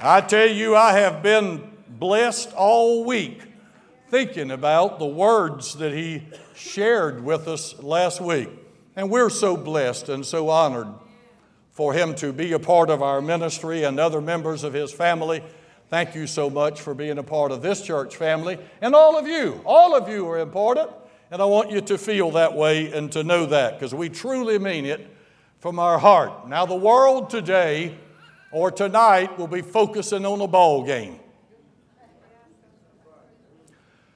I tell you, I have been blessed all week thinking about the words that he shared with us last week. And we're so blessed and so honored for him to be a part of our ministry and other members of his family. Thank you so much for being a part of this church family. And all of you, all of you are important. And I want you to feel that way and to know that because we truly mean it from our heart. Now, the world today or tonight we'll be focusing on a ball game.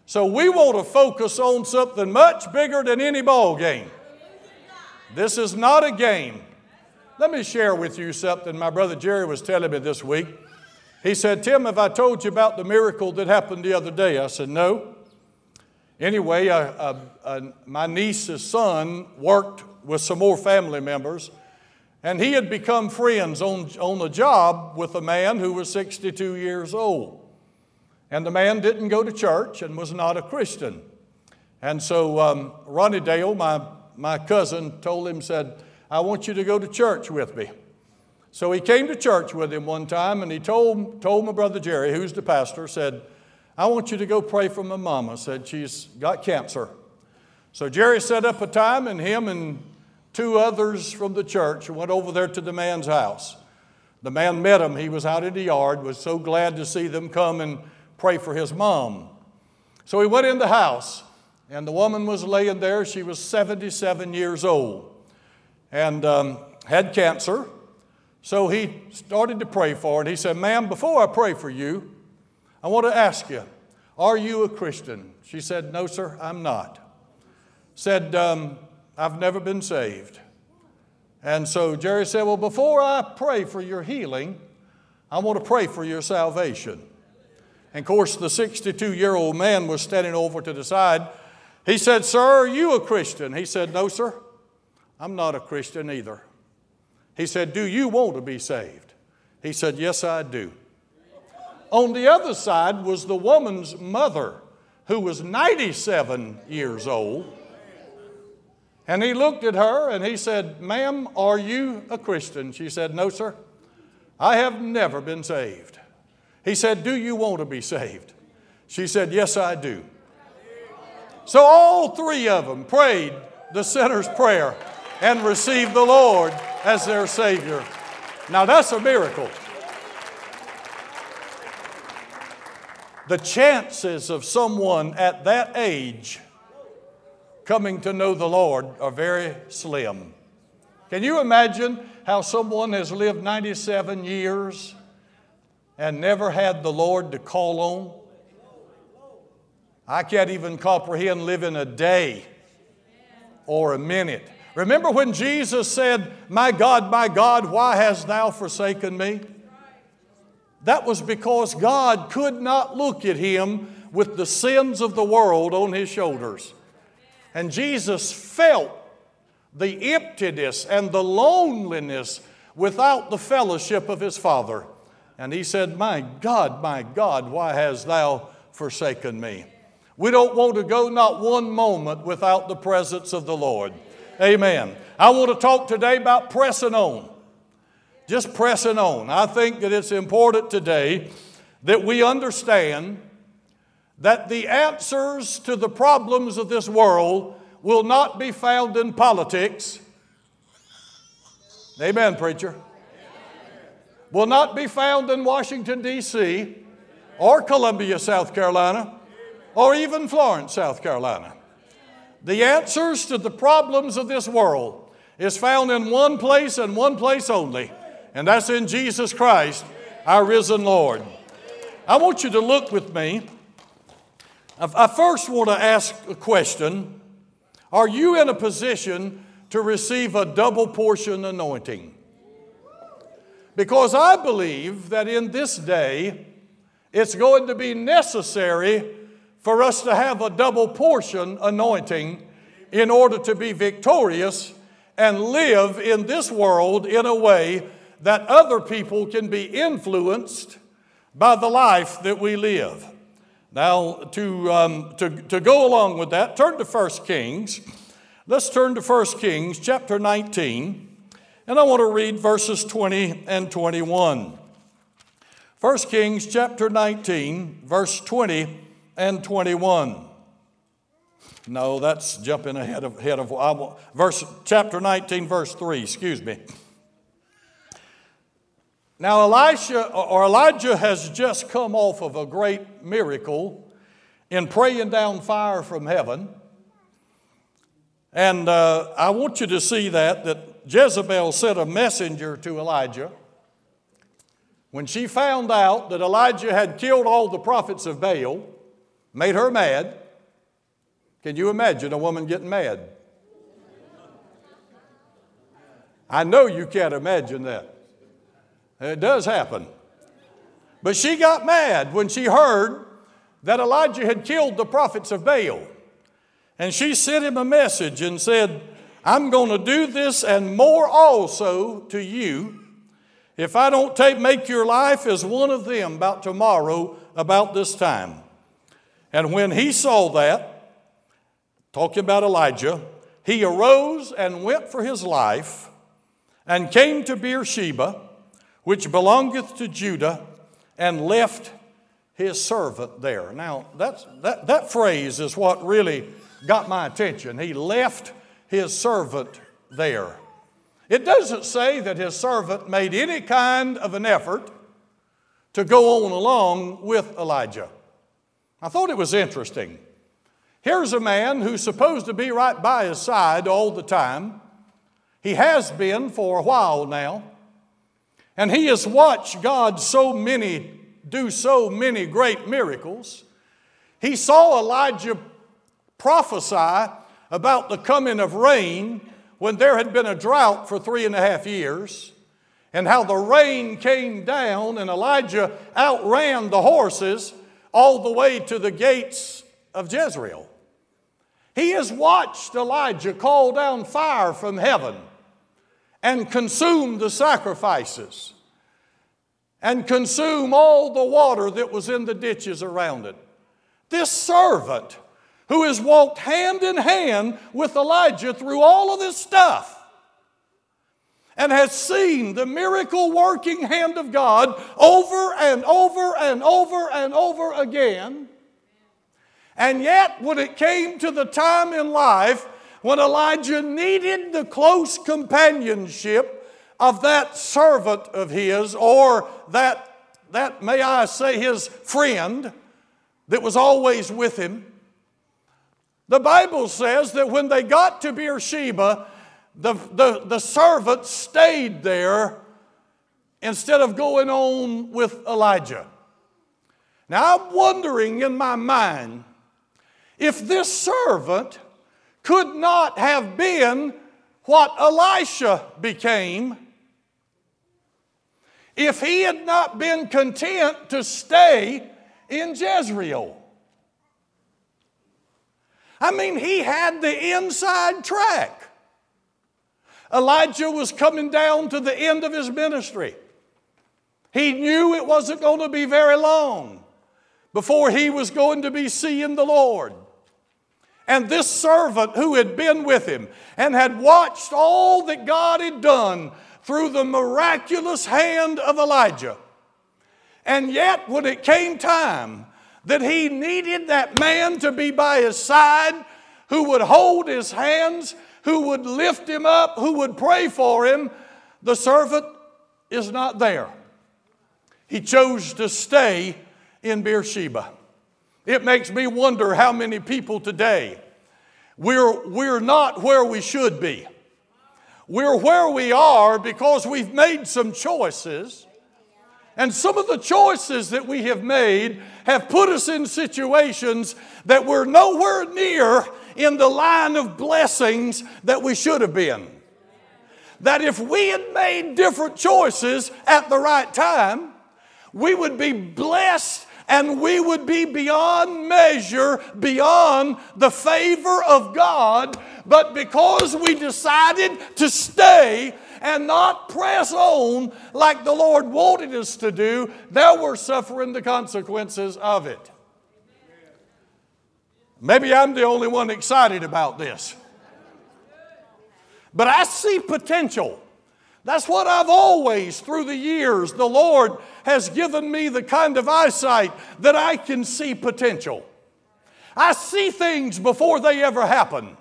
So we want to focus on something much bigger than any ball game. This is not a game. Let me share with you something my brother Jerry was telling me this week. He said, Tim, have I told you about the miracle that happened the other day? I said, No. Anyway, uh, uh, uh, my niece's son worked with some more family members, and he had become friends on, on the job with a man who was 62 years old. And the man didn't go to church and was not a Christian. And so um, Ronnie Dale, my, my cousin, told him, said, I want you to go to church with me. So he came to church with him one time and he told, told my brother Jerry, who's the pastor, said, I want you to go pray for my mama. Said she's got cancer. So Jerry set up a time and him and two others from the church went over there to the man's house. The man met him. He was out in the yard, was so glad to see them come and pray for his mom. So he went in the house, and the woman was laying there. She was 77 years old and um, had cancer. So he started to pray for her, and he said, Ma'am, before I pray for you, I want to ask you, are you a Christian? She said, No, sir, I'm not. Said, um, I've never been saved. And so Jerry said, Well, before I pray for your healing, I want to pray for your salvation. And of course, the 62 year old man was standing over to the side. He said, Sir, are you a Christian? He said, No, sir, I'm not a Christian either. He said, Do you want to be saved? He said, Yes, I do. On the other side was the woman's mother, who was 97 years old. And he looked at her and he said, Ma'am, are you a Christian? She said, No, sir. I have never been saved. He said, Do you want to be saved? She said, Yes, I do. So all three of them prayed the sinner's prayer and received the Lord as their Savior. Now that's a miracle. The chances of someone at that age coming to know the Lord are very slim. Can you imagine how someone has lived 97 years and never had the Lord to call on? I can't even comprehend living a day or a minute. Remember when Jesus said, My God, my God, why hast thou forsaken me? That was because God could not look at him with the sins of the world on his shoulders. And Jesus felt the emptiness and the loneliness without the fellowship of his Father. And he said, My God, my God, why hast thou forsaken me? We don't want to go not one moment without the presence of the Lord. Amen. I want to talk today about pressing on. Just pressing on. I think that it's important today that we understand that the answers to the problems of this world will not be found in politics. Amen, preacher. Will not be found in Washington, D.C., or Columbia, South Carolina, or even Florence, South Carolina. The answers to the problems of this world is found in one place and one place only, and that's in Jesus Christ, our risen Lord. I want you to look with me I first want to ask a question Are you in a position to receive a double portion anointing? Because I believe that in this day, it's going to be necessary for us to have a double portion anointing in order to be victorious and live in this world in a way that other people can be influenced by the life that we live. Now, to, um, to, to go along with that, turn to 1 Kings. Let's turn to 1 Kings chapter 19, and I want to read verses 20 and 21. 1 Kings chapter 19, verse 20 and 21. No, that's jumping ahead of, ahead of verse chapter 19, verse 3, excuse me. Now, Elisha or Elijah has just come off of a great miracle in praying down fire from heaven. And uh, I want you to see that, that Jezebel sent a messenger to Elijah when she found out that Elijah had killed all the prophets of Baal, made her mad. Can you imagine a woman getting mad? I know you can't imagine that. It does happen. But she got mad when she heard that Elijah had killed the prophets of Baal. And she sent him a message and said, I'm going to do this and more also to you if I don't take, make your life as one of them about tomorrow, about this time. And when he saw that, talking about Elijah, he arose and went for his life and came to Beersheba, which belongeth to Judah, and left his servant there. Now, that's, that, that phrase is what really got my attention. He left his servant there. It doesn't say that his servant made any kind of an effort to go on along with Elijah. I thought it was interesting. Here's a man who's supposed to be right by his side all the time. He has been for a while now. And he has watched God so many do so many great miracles. He saw Elijah prophesy about the coming of rain when there had been a drought for three and a half years, and how the rain came down, and Elijah outran the horses all the way to the gates of Jezreel. He has watched Elijah call down fire from heaven and consume the sacrifices and consume all the water that was in the ditches around it. This servant who has walked hand in hand with Elijah through all of this stuff and has seen the miracle working hand of God over and over and over and over again. And yet, when it came to the time in life when Elijah needed the close companionship of that servant of his, or that, that may I say, his friend that was always with him, the Bible says that when they got to Beersheba, the, the, the servant stayed there instead of going on with Elijah. Now, I'm wondering in my mind if this servant could not have been what Elisha became if he had not been content to stay in Jezreel. I mean, he had the inside track. Elijah was coming down to the end of his ministry. He knew it wasn't going to be very long before he was going to be seeing the Lord. And this servant who had been with him and had watched all that God had done through the miraculous hand of Elijah. And yet, when it came time that he needed that man to be by his side who would hold his hands, who would lift him up, who would pray for him. The servant is not there. He chose to stay in Beersheba. It makes me wonder how many people today we're, we're not where we should be. We're where we are because we've made some choices and some of the choices that we have made have put us in situations that we're nowhere near in the line of blessings that we should have been. That if we had made different choices at the right time, we would be blessed and we would be beyond measure, beyond the favor of God. But because we decided to stay and not press on like the Lord wanted us to do, now we're suffering the consequences of it. Maybe I'm the only one excited about this. But I see potential That's what I've always, through the years, the Lord has given me the kind of eyesight that I can see potential. I see things before they ever happen.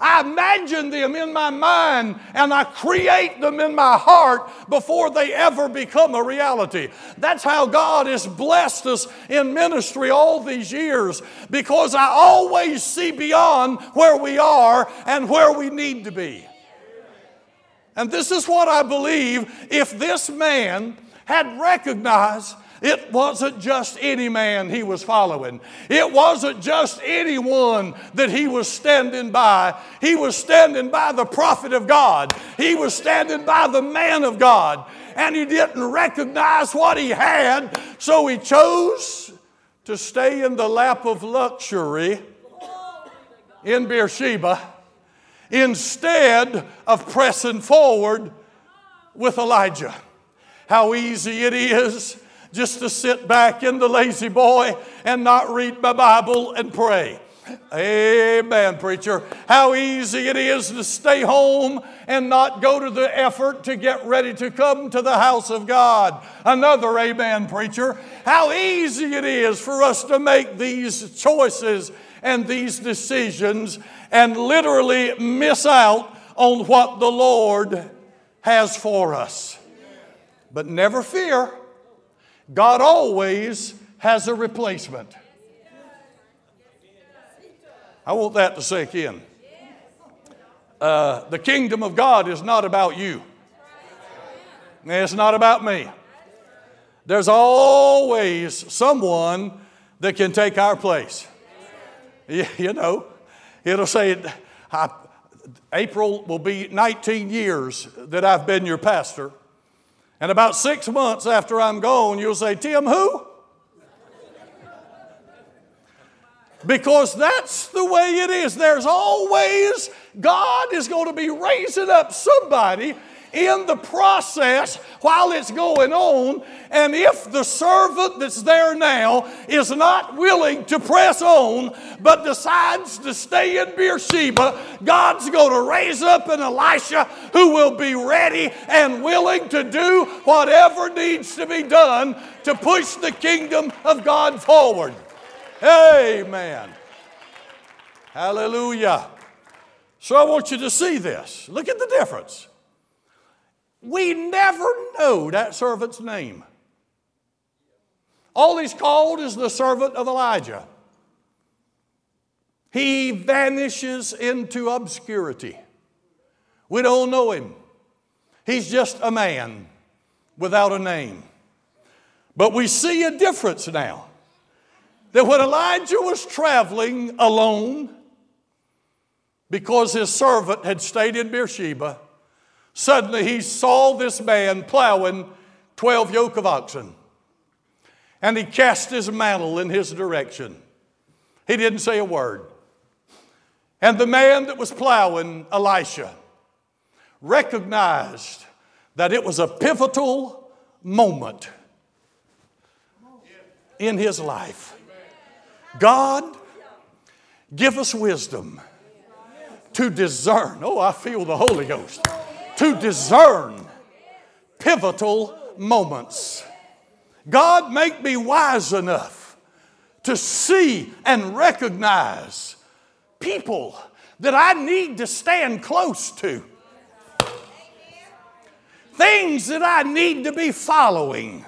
I imagine them in my mind and I create them in my heart before they ever become a reality. That's how God has blessed us in ministry all these years because I always see beyond where we are and where we need to be. And this is what I believe if this man had recognized it wasn't just any man he was following. It wasn't just anyone that he was standing by. He was standing by the prophet of God. He was standing by the man of God. And he didn't recognize what he had, so he chose to stay in the lap of luxury in Beersheba instead of pressing forward with Elijah. How easy it is just to sit back in the La-Z-Boy and not read my Bible and pray. Amen, preacher. How easy it is to stay home and not go to the effort to get ready to come to the house of God. Another amen, preacher. How easy it is for us to make these choices and these decisions and literally miss out on what the Lord has for us. But never fear. God always has a replacement. I want that to sink in. Uh, the kingdom of God is not about you, it's not about me. There's always someone that can take our place. You know, it'll say, April will be 19 years that I've been your pastor. And about six months after I'm gone, you'll say, Tim, who? Because that's the way it is. There's always, God is going to be raising up somebody in the process while it's going on. And if the servant that's there now is not willing to press on, but decides to stay in Beersheba, God's going to raise up an Elisha who will be ready and willing to do whatever needs to be done to push the kingdom of God forward. Amen. Hallelujah. So I want you to see this. Look at the difference. We never know that servant's name. All he's called is the servant of Elijah. He vanishes into obscurity. We don't know him. He's just a man without a name. But we see a difference now. That when Elijah was traveling alone, because his servant had stayed in Beersheba, Suddenly he saw this man plowing 12 yoke of oxen. And he cast his mantle in his direction. He didn't say a word. And the man that was plowing, Elisha, recognized that it was a pivotal moment in his life. God, give us wisdom to discern. Oh, I feel the Holy Ghost to discern pivotal moments. God, make me wise enough to see and recognize people that I need to stand close to, things that I need to be following.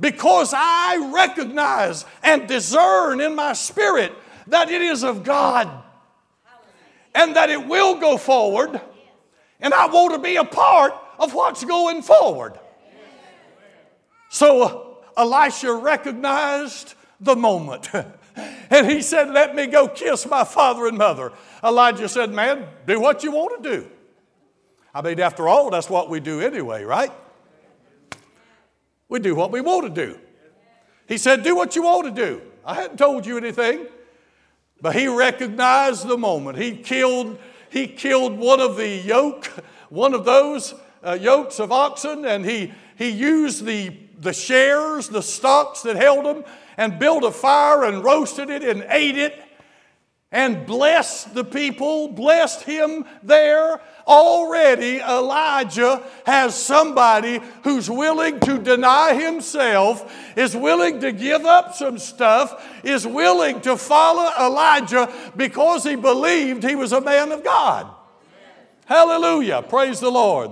Because I recognize and discern in my spirit that it is of God and that it will go forward and I want to be a part of what's going forward. So uh, Elisha recognized the moment. and he said, Let me go kiss my father and mother. Elijah said, Man, do what you want to do. I mean, after all, that's what we do anyway, right? We do what we want to do. He said, Do what you want to do. I hadn't told you anything. But he recognized the moment. He killed he killed one of the yoke, one of those uh, yokes of oxen, and he, he used the, the shares, the stalks that held them, and built a fire and roasted it and ate it. And blessed the people, blessed him there. Already, Elijah has somebody who's willing to deny himself, is willing to give up some stuff, is willing to follow Elijah because he believed he was a man of God. Hallelujah. Praise the Lord.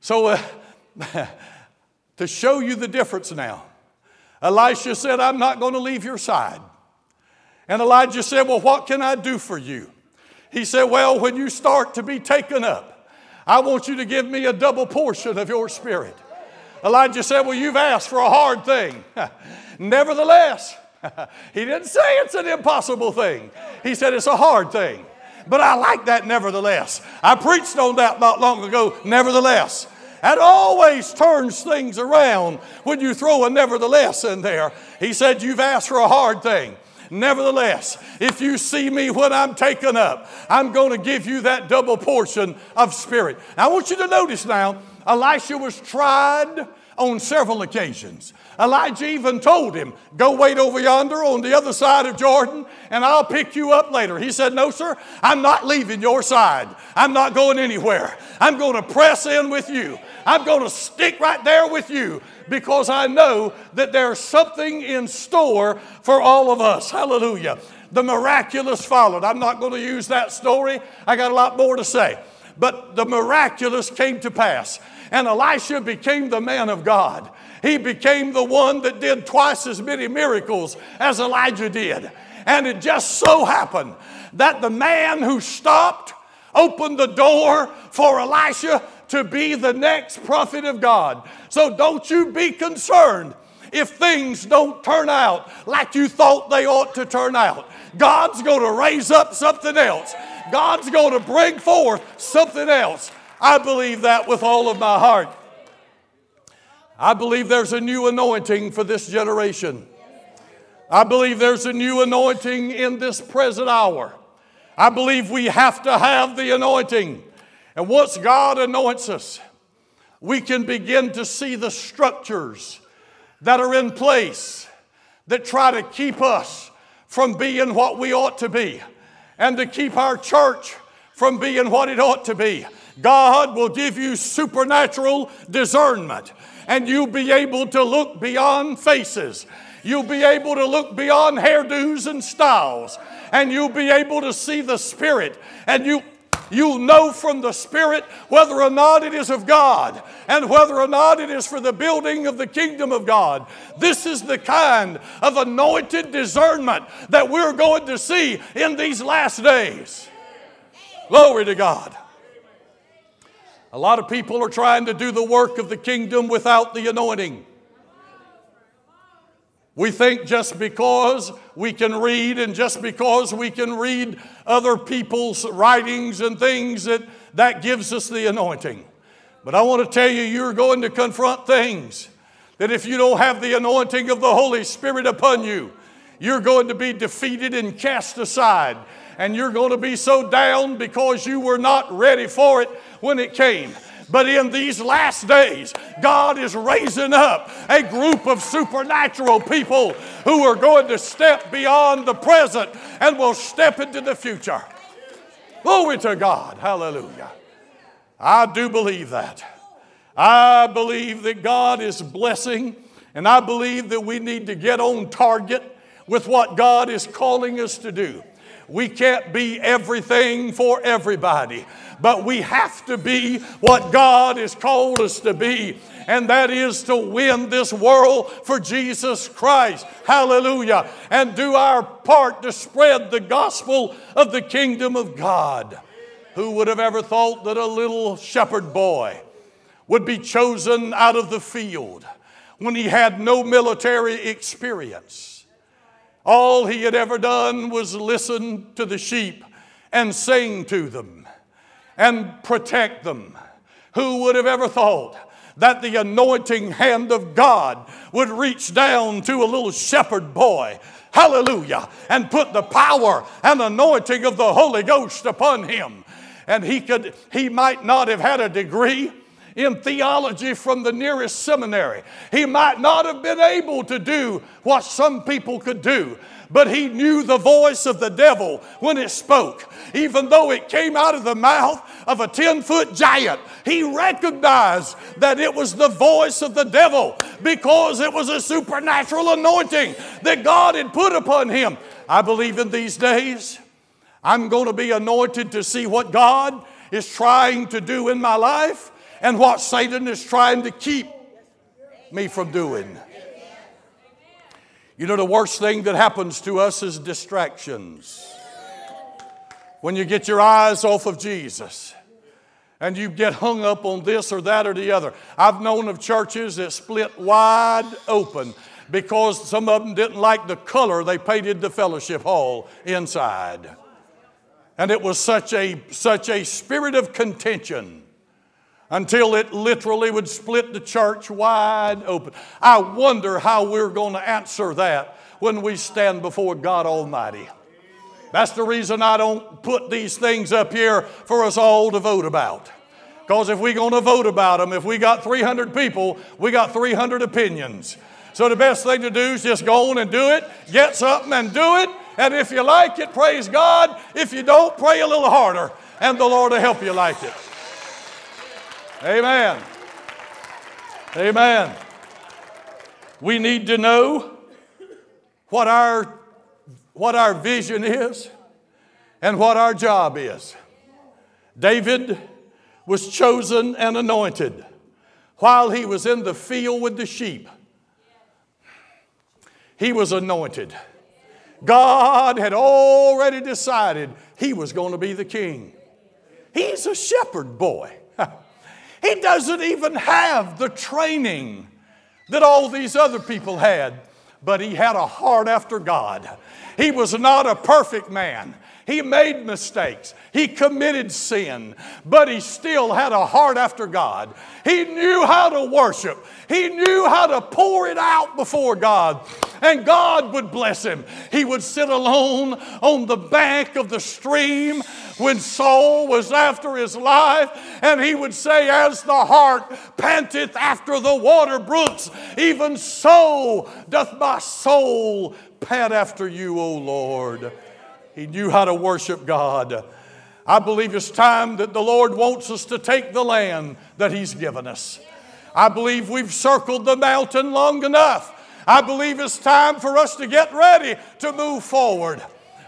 So, uh, to show you the difference now, Elisha said, I'm not going to leave your side. And Elijah said, Well, what can I do for you? He said, Well, when you start to be taken up, I want you to give me a double portion of your spirit. Elijah said, Well, you've asked for a hard thing. Nevertheless, he didn't say it's an impossible thing, he said it's a hard thing. But I like that nevertheless. I preached on that not long ago, nevertheless. That always turns things around when you throw a nevertheless in there. He said, You've asked for a hard thing. Nevertheless, if you see me when I'm taken up, I'm going to give you that double portion of spirit. Now, I want you to notice now, Elisha was tried on several occasions. Elijah even told him, Go wait over yonder on the other side of Jordan, and I'll pick you up later. He said, No, sir, I'm not leaving your side. I'm not going anywhere. I'm going to press in with you. I'm going to stick right there with you because I know that there's something in store for all of us. Hallelujah. The miraculous followed. I'm not going to use that story, I got a lot more to say. But the miraculous came to pass, and Elisha became the man of God. He became the one that did twice as many miracles as Elijah did. And it just so happened that the man who stopped opened the door for Elisha to be the next prophet of God. So don't you be concerned if things don't turn out like you thought they ought to turn out. God's going to raise up something else. God's going to bring forth something else. I believe that with all of my heart. I believe there's a new anointing for this generation. I believe there's a new anointing in this present hour. I believe we have to have the anointing. And once God anoints us, we can begin to see the structures that are in place that try to keep us from being what we ought to be and to keep our church from being what it ought to be. God will give you supernatural discernment and you'll be able to look beyond faces. You'll be able to look beyond hairdos and styles and you'll be able to see the Spirit and you You'll know from the Spirit whether or not it is of God and whether or not it is for the building of the kingdom of God. This is the kind of anointed discernment that we're going to see in these last days. Glory to God. A lot of people are trying to do the work of the kingdom without the anointing. We think just because we can read and just because we can read other people's writings and things that that gives us the anointing. But I want to tell you, you're going to confront things that if you don't have the anointing of the Holy Spirit upon you, you're going to be defeated and cast aside. And you're going to be so down because you were not ready for it when it came. But in these last days, God is raising up a group of supernatural people who are going to step beyond the present and will step into the future. Glory to God. Hallelujah. I do believe that. I believe that God is blessing, and I believe that we need to get on target with what God is calling us to do. We can't be everything for everybody, but we have to be what God has called us to be, and that is to win this world for Jesus Christ. Hallelujah. And do our part to spread the gospel of the kingdom of God. Who would have ever thought that a little shepherd boy would be chosen out of the field when he had no military experience? All he had ever done was listen to the sheep and sing to them and protect them. Who would have ever thought that the anointing hand of God would reach down to a little shepherd boy? Hallelujah. And put the power and anointing of the Holy Ghost upon him. And he could, he might not have had a degree. In theology from the nearest seminary. He might not have been able to do what some people could do, but he knew the voice of the devil when it spoke. Even though it came out of the mouth of a 10 foot giant, he recognized that it was the voice of the devil because it was a supernatural anointing that God had put upon him. I believe in these days, I'm going to be anointed to see what God is trying to do in my life and what Satan is trying to keep me from doing. You know, the worst thing that happens to us is distractions. When you get your eyes off of Jesus and you get hung up on this or that or the other. I've known of churches that split wide open because some of them didn't like the color they painted the fellowship hall inside. And it was such a, such a spirit of contention until it literally would split the church wide open. I wonder how we're going to answer that when we stand before God Almighty. That's the reason I don't put these things up here for us all to vote about. Because if we're going to vote about them, if we got 300 people, we got 300 opinions. So the best thing to do is just go on and do it, get something and do it. And if you like it, praise God. If you don't, pray a little harder, and the Lord will help you like it. Amen. Amen. We need to know what our, what our vision is and what our job is. David was chosen and anointed while he was in the field with the sheep. He was anointed. God had already decided he was going to be the king. He's a shepherd boy. He doesn't even have the training that all these other people had, but he had a heart after God. He was not a perfect man. He made mistakes. He committed sin, but he still had a heart after God. He knew how to worship. He knew how to pour it out before God, and God would bless him. He would sit alone on the bank of the stream when Saul was after his life, and he would say, As the hart panteth after the water brooks, even so doth my soul pant after you, O Lord. He knew how to worship God. I believe it's time that the Lord wants us to take the land that He's given us. I believe we've circled the mountain long enough. I believe it's time for us to get ready to move forward.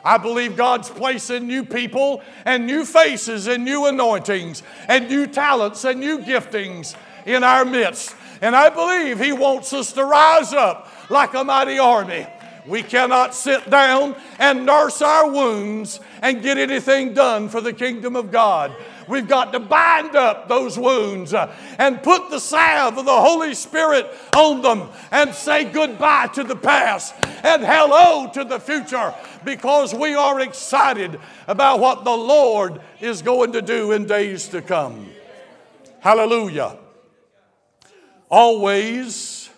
I believe God's placing new people and new faces and new anointings and new talents and new giftings in our midst. And I believe He wants us to rise up like a mighty army. We cannot sit down and nurse our wounds and get anything done for the kingdom of God. We've got to bind up those wounds uh, and put the salve of the Holy Spirit on them and say goodbye to the past and hello to the future because we are excited about what the Lord is going to do in days to come. Hallelujah. Always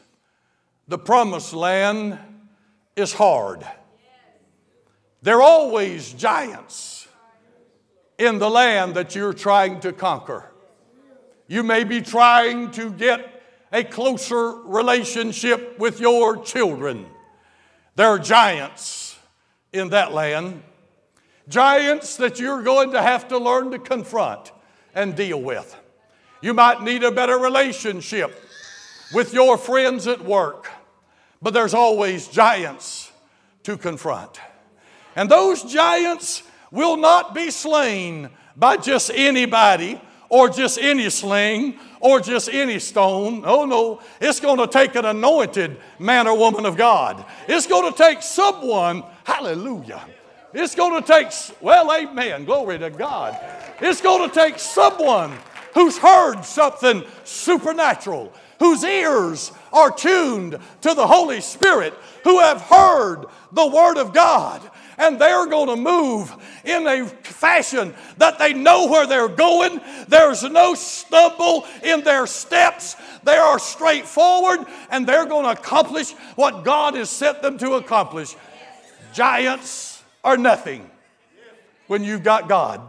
the promised land is hard. There are always giants in the land that you're trying to conquer. You may be trying to get a closer relationship with your children. There are giants in that land, giants that you're going to have to learn to confront and deal with. You might need a better relationship with your friends at work. But there's always giants to confront. And those giants will not be slain by just anybody or just any sling or just any stone. Oh no, it's going to take an anointed man or woman of God. It's going to take someone, hallelujah. It's going to take, well, amen, glory to God. It's going to take someone who's heard something supernatural, whose ears are tuned to the Holy Spirit, who have heard the Word of God. And they're going to move in a fashion that they know where they're going. There's no stumble in their steps. They are straightforward and they're going to accomplish what God has set them to accomplish. Giants are nothing when you've got God.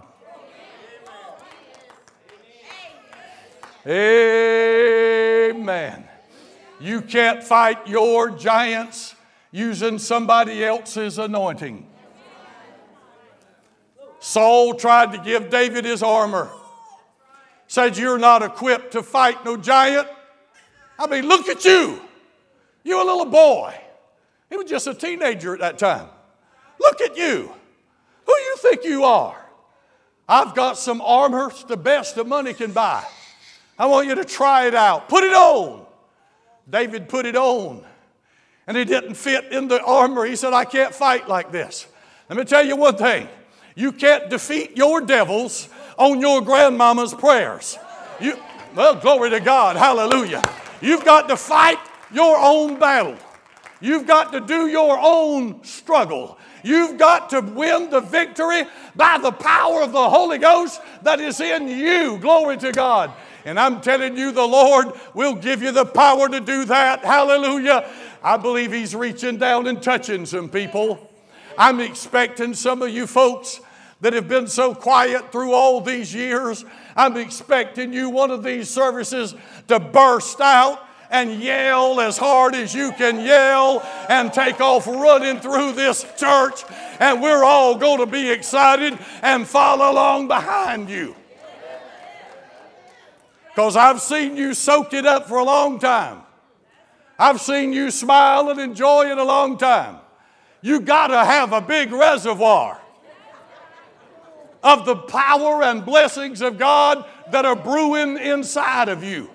Amen. You can't fight your giants using somebody else's anointing. Saul tried to give David his armor. Said, You're not equipped to fight no giant. I mean, look at you. You're a little boy. He was just a teenager at that time. Look at you. Who you think you are? I've got some armor, the best that money can buy. I want you to try it out. Put it on. David put it on, and it didn't fit in the armor. He said, I can't fight like this. Let me tell you one thing you can't defeat your devils on your grandmama's prayers. You, well, glory to God. Hallelujah. You've got to fight your own battle. You've got to do your own struggle. You've got to win the victory by the power of the Holy Ghost that is in you. Glory to God. And I'm telling you, the Lord will give you the power to do that. Hallelujah. I believe He's reaching down and touching some people. I'm expecting some of you folks that have been so quiet through all these years. I'm expecting you one of these services to burst out and yell as hard as you can yell and take off running through this church. And we're all going to be excited and follow along behind you. Because I've seen you soak it up for a long time. I've seen you smile and enjoy it a long time. You got to have a big reservoir of the power and blessings of God that are brewing inside of you.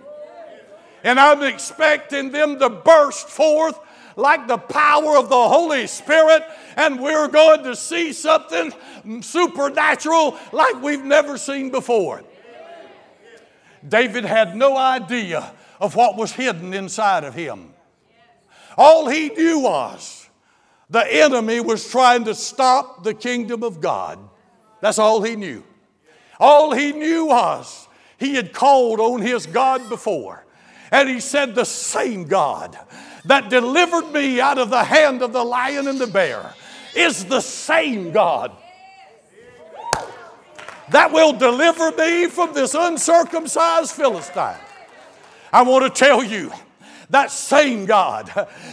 And I'm expecting them to burst forth like the power of the Holy Spirit, and we're going to see something supernatural like we've never seen before. David had no idea of what was hidden inside of him. All he knew was the enemy was trying to stop the kingdom of God. That's all he knew. All he knew was he had called on his God before. And he said, The same God that delivered me out of the hand of the lion and the bear is the same God that will deliver me from this uncircumcised Philistine. I want to tell you that same God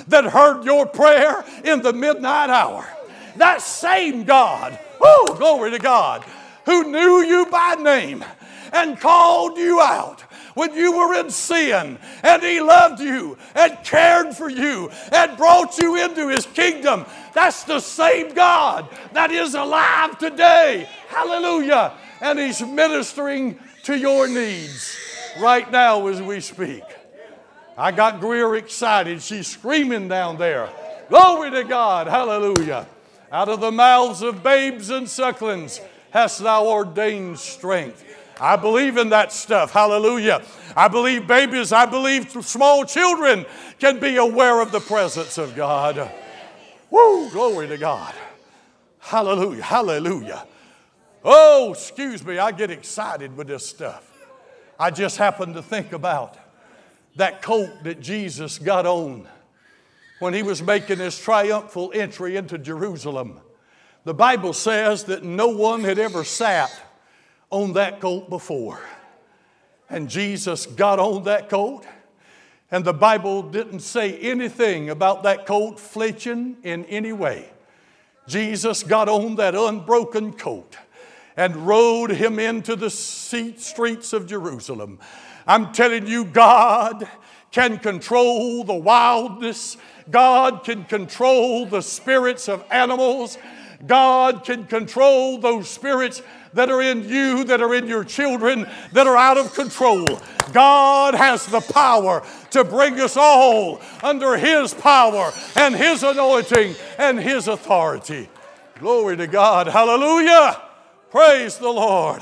that heard your prayer in the midnight hour, that same God, oh, glory to God, who knew you by name and called you out when you were in sin, and He loved you and cared for you and brought you into His kingdom. That's the same God that is alive today. Hallelujah and He's ministering to your needs right now as we speak. I got Greer excited. She's screaming down there. Glory to God. Hallelujah. Out of the mouths of babes and sucklings hast thou ordained strength. I believe in that stuff. Hallelujah. I believe babies, I believe small children can be aware of the presence of God. Woo, glory to God. Hallelujah. Hallelujah. Oh, excuse me, I get excited with this stuff. I just happen to think about that coat that Jesus got on when he was making his triumphal entry into Jerusalem. The Bible says that no one had ever sat on that coat before. And Jesus got on that coat, and the Bible didn't say anything about that coat flinching in any way. Jesus got on that unbroken coat and rode him into the streets of Jerusalem. I'm telling you, God can control the wildness, God can control the spirits of animals. God can control those spirits that are in you, that are in your children, that are out of control. God has the power to bring us all under His power and His anointing and His authority. Glory to God. Hallelujah. Praise the Lord.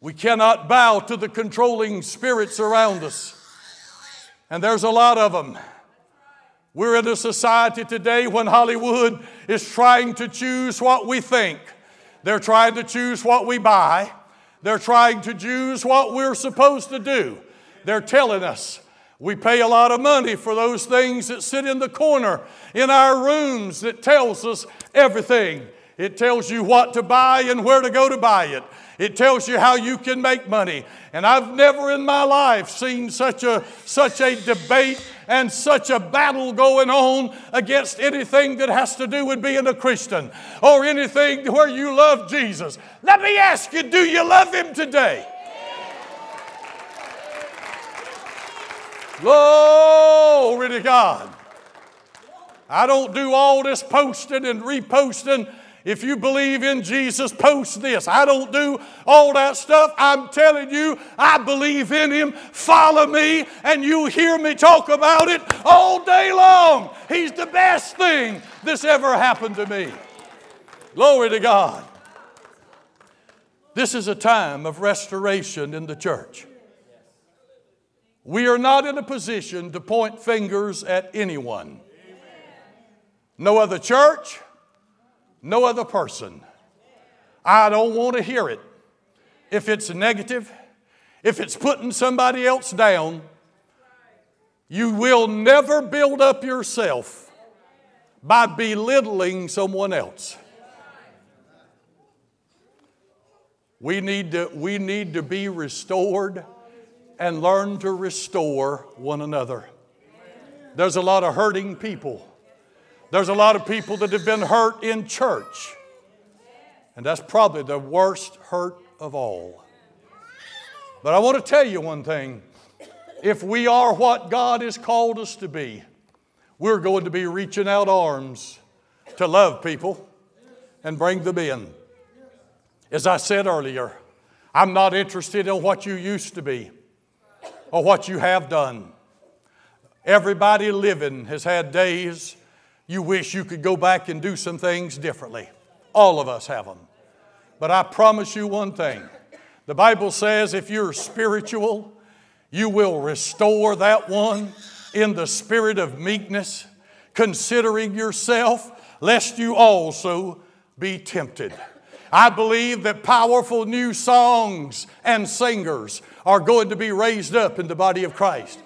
We cannot bow to the controlling spirits around us. And there's a lot of them. We're in a society today when Hollywood is trying to choose what we think. They're trying to choose what we buy. They're trying to choose what we're supposed to do. They're telling us we pay a lot of money for those things that sit in the corner in our rooms that tells us everything It tells you what to buy and where to go to buy it. It tells you how you can make money. And I've never in my life seen such a, such a debate and such a battle going on against anything that has to do with being a Christian or anything where you love Jesus. Let me ask you, do you love Him today? Glory to God. I don't do all this posting and reposting if you believe in Jesus, post this. I don't do all that stuff. I'm telling you, I believe in Him. Follow me, and you'll hear me talk about it all day long. He's the best thing that's ever happened to me. Glory to God. This is a time of restoration in the church. We are not in a position to point fingers at anyone. No other church no other person. I don't want to hear it. If it's negative, if it's putting somebody else down, you will never build up yourself by belittling someone else. We need to, we need to be restored and learn to restore one another. There's a lot of hurting people there's a lot of people that have been hurt in church. And that's probably the worst hurt of all. But I want to tell you one thing. If we are what God has called us to be, we're going to be reaching out arms to love people and bring them in. As I said earlier, I'm not interested in what you used to be or what you have done. Everybody living has had days you wish you could go back and do some things differently. All of us have them. But I promise you one thing the Bible says if you're spiritual, you will restore that one in the spirit of meekness, considering yourself, lest you also be tempted. I believe that powerful new songs and singers are going to be raised up in the body of Christ.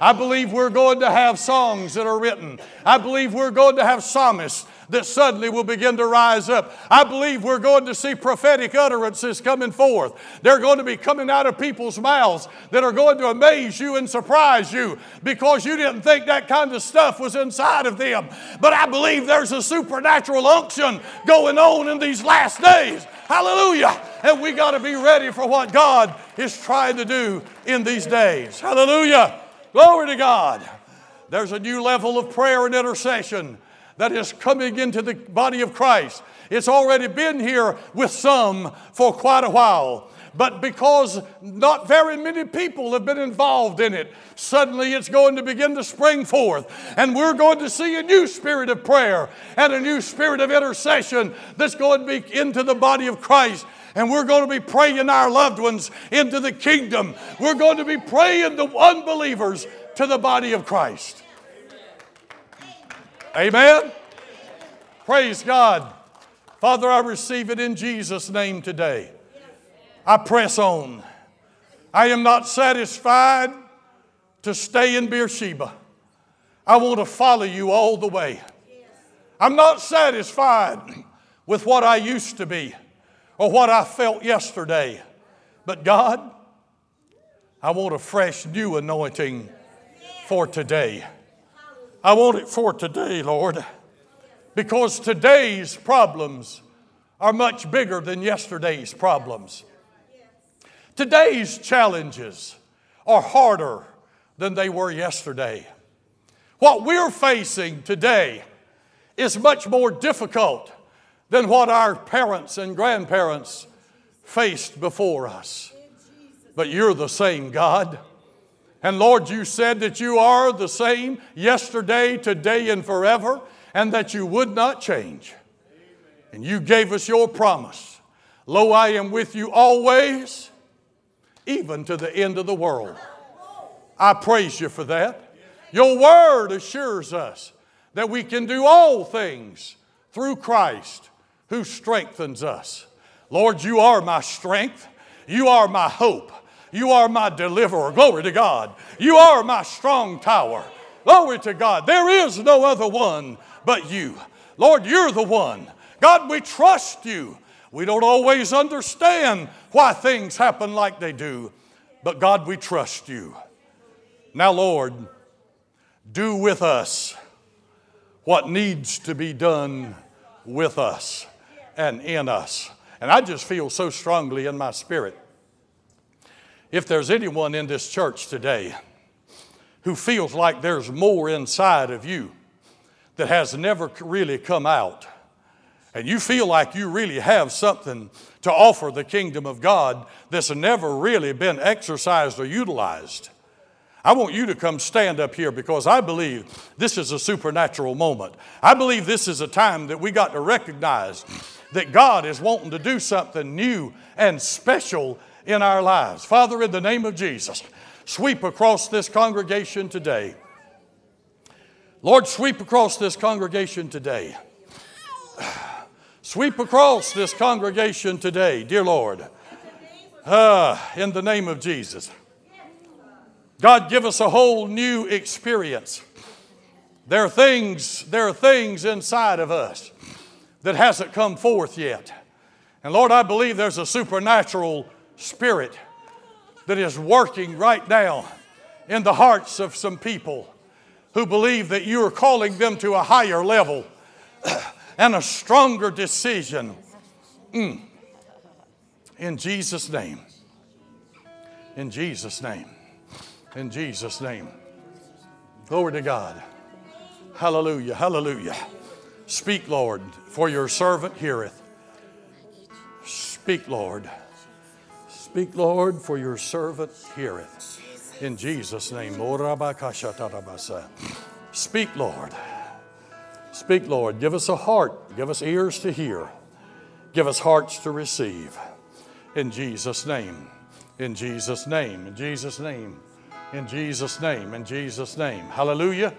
I believe we're going to have songs that are written. I believe we're going to have psalmists that suddenly will begin to rise up. I believe we're going to see prophetic utterances coming forth. They're going to be coming out of people's mouths that are going to amaze you and surprise you because you didn't think that kind of stuff was inside of them. But I believe there's a supernatural unction going on in these last days. Hallelujah. And we got to be ready for what God is trying to do in these days. Hallelujah. Glory to God. There's a new level of prayer and intercession that is coming into the body of Christ. It's already been here with some for quite a while. But because not very many people have been involved in it, suddenly it's going to begin to spring forth. And we're going to see a new spirit of prayer and a new spirit of intercession that's going to be into the body of Christ and we're going to be praying our loved ones into the kingdom. We're going to be praying the unbelievers to the body of Christ. Amen. Praise God. Father, I receive it in Jesus' name today. I press on. I am not satisfied to stay in Beersheba. I want to follow you all the way. I'm not satisfied with what I used to be or what I felt yesterday. But God, I want a fresh new anointing for today. I want it for today, Lord, because today's problems are much bigger than yesterday's problems. Today's challenges are harder than they were yesterday. What we're facing today is much more difficult than what our parents and grandparents faced before us. But you're the same God. And Lord, you said that you are the same yesterday, today, and forever, and that you would not change. And you gave us your promise. Lo, I am with you always, even to the end of the world. I praise you for that. Your word assures us that we can do all things through Christ who strengthens us. Lord, you are my strength. You are my hope. You are my deliverer. Glory to God. You are my strong tower. Glory to God. There is no other one but you. Lord, you're the one God, we trust you. We don't always understand why things happen like they do, but God, we trust you. Now, Lord, do with us what needs to be done with us and in us. And I just feel so strongly in my spirit. If there's anyone in this church today who feels like there's more inside of you that has never really come out, and you feel like you really have something to offer the kingdom of God that's never really been exercised or utilized, I want you to come stand up here because I believe this is a supernatural moment. I believe this is a time that we got to recognize that God is wanting to do something new and special in our lives. Father, in the name of Jesus, sweep across this congregation today. Lord, sweep across this congregation today. Sweep across this congregation today, dear Lord. Uh, in the name of Jesus. God, give us a whole new experience. There are things, there are things inside of us that hasn't come forth yet. And Lord, I believe there's a supernatural spirit that is working right now in the hearts of some people who believe that you are calling them to a higher level and a stronger decision. Mm. In Jesus' name. In Jesus' name. In Jesus' name. Glory to God. Hallelujah. Hallelujah. Speak, Lord, for your servant heareth. Speak, Lord. Speak, Lord, for your servant heareth. In Jesus' name. Speak, Lord. Speak, Lord. Give us a heart. Give us ears to hear. Give us hearts to receive. In Jesus' name. In Jesus' name. In Jesus' name. In Jesus' name. In Jesus' name. Hallelujah.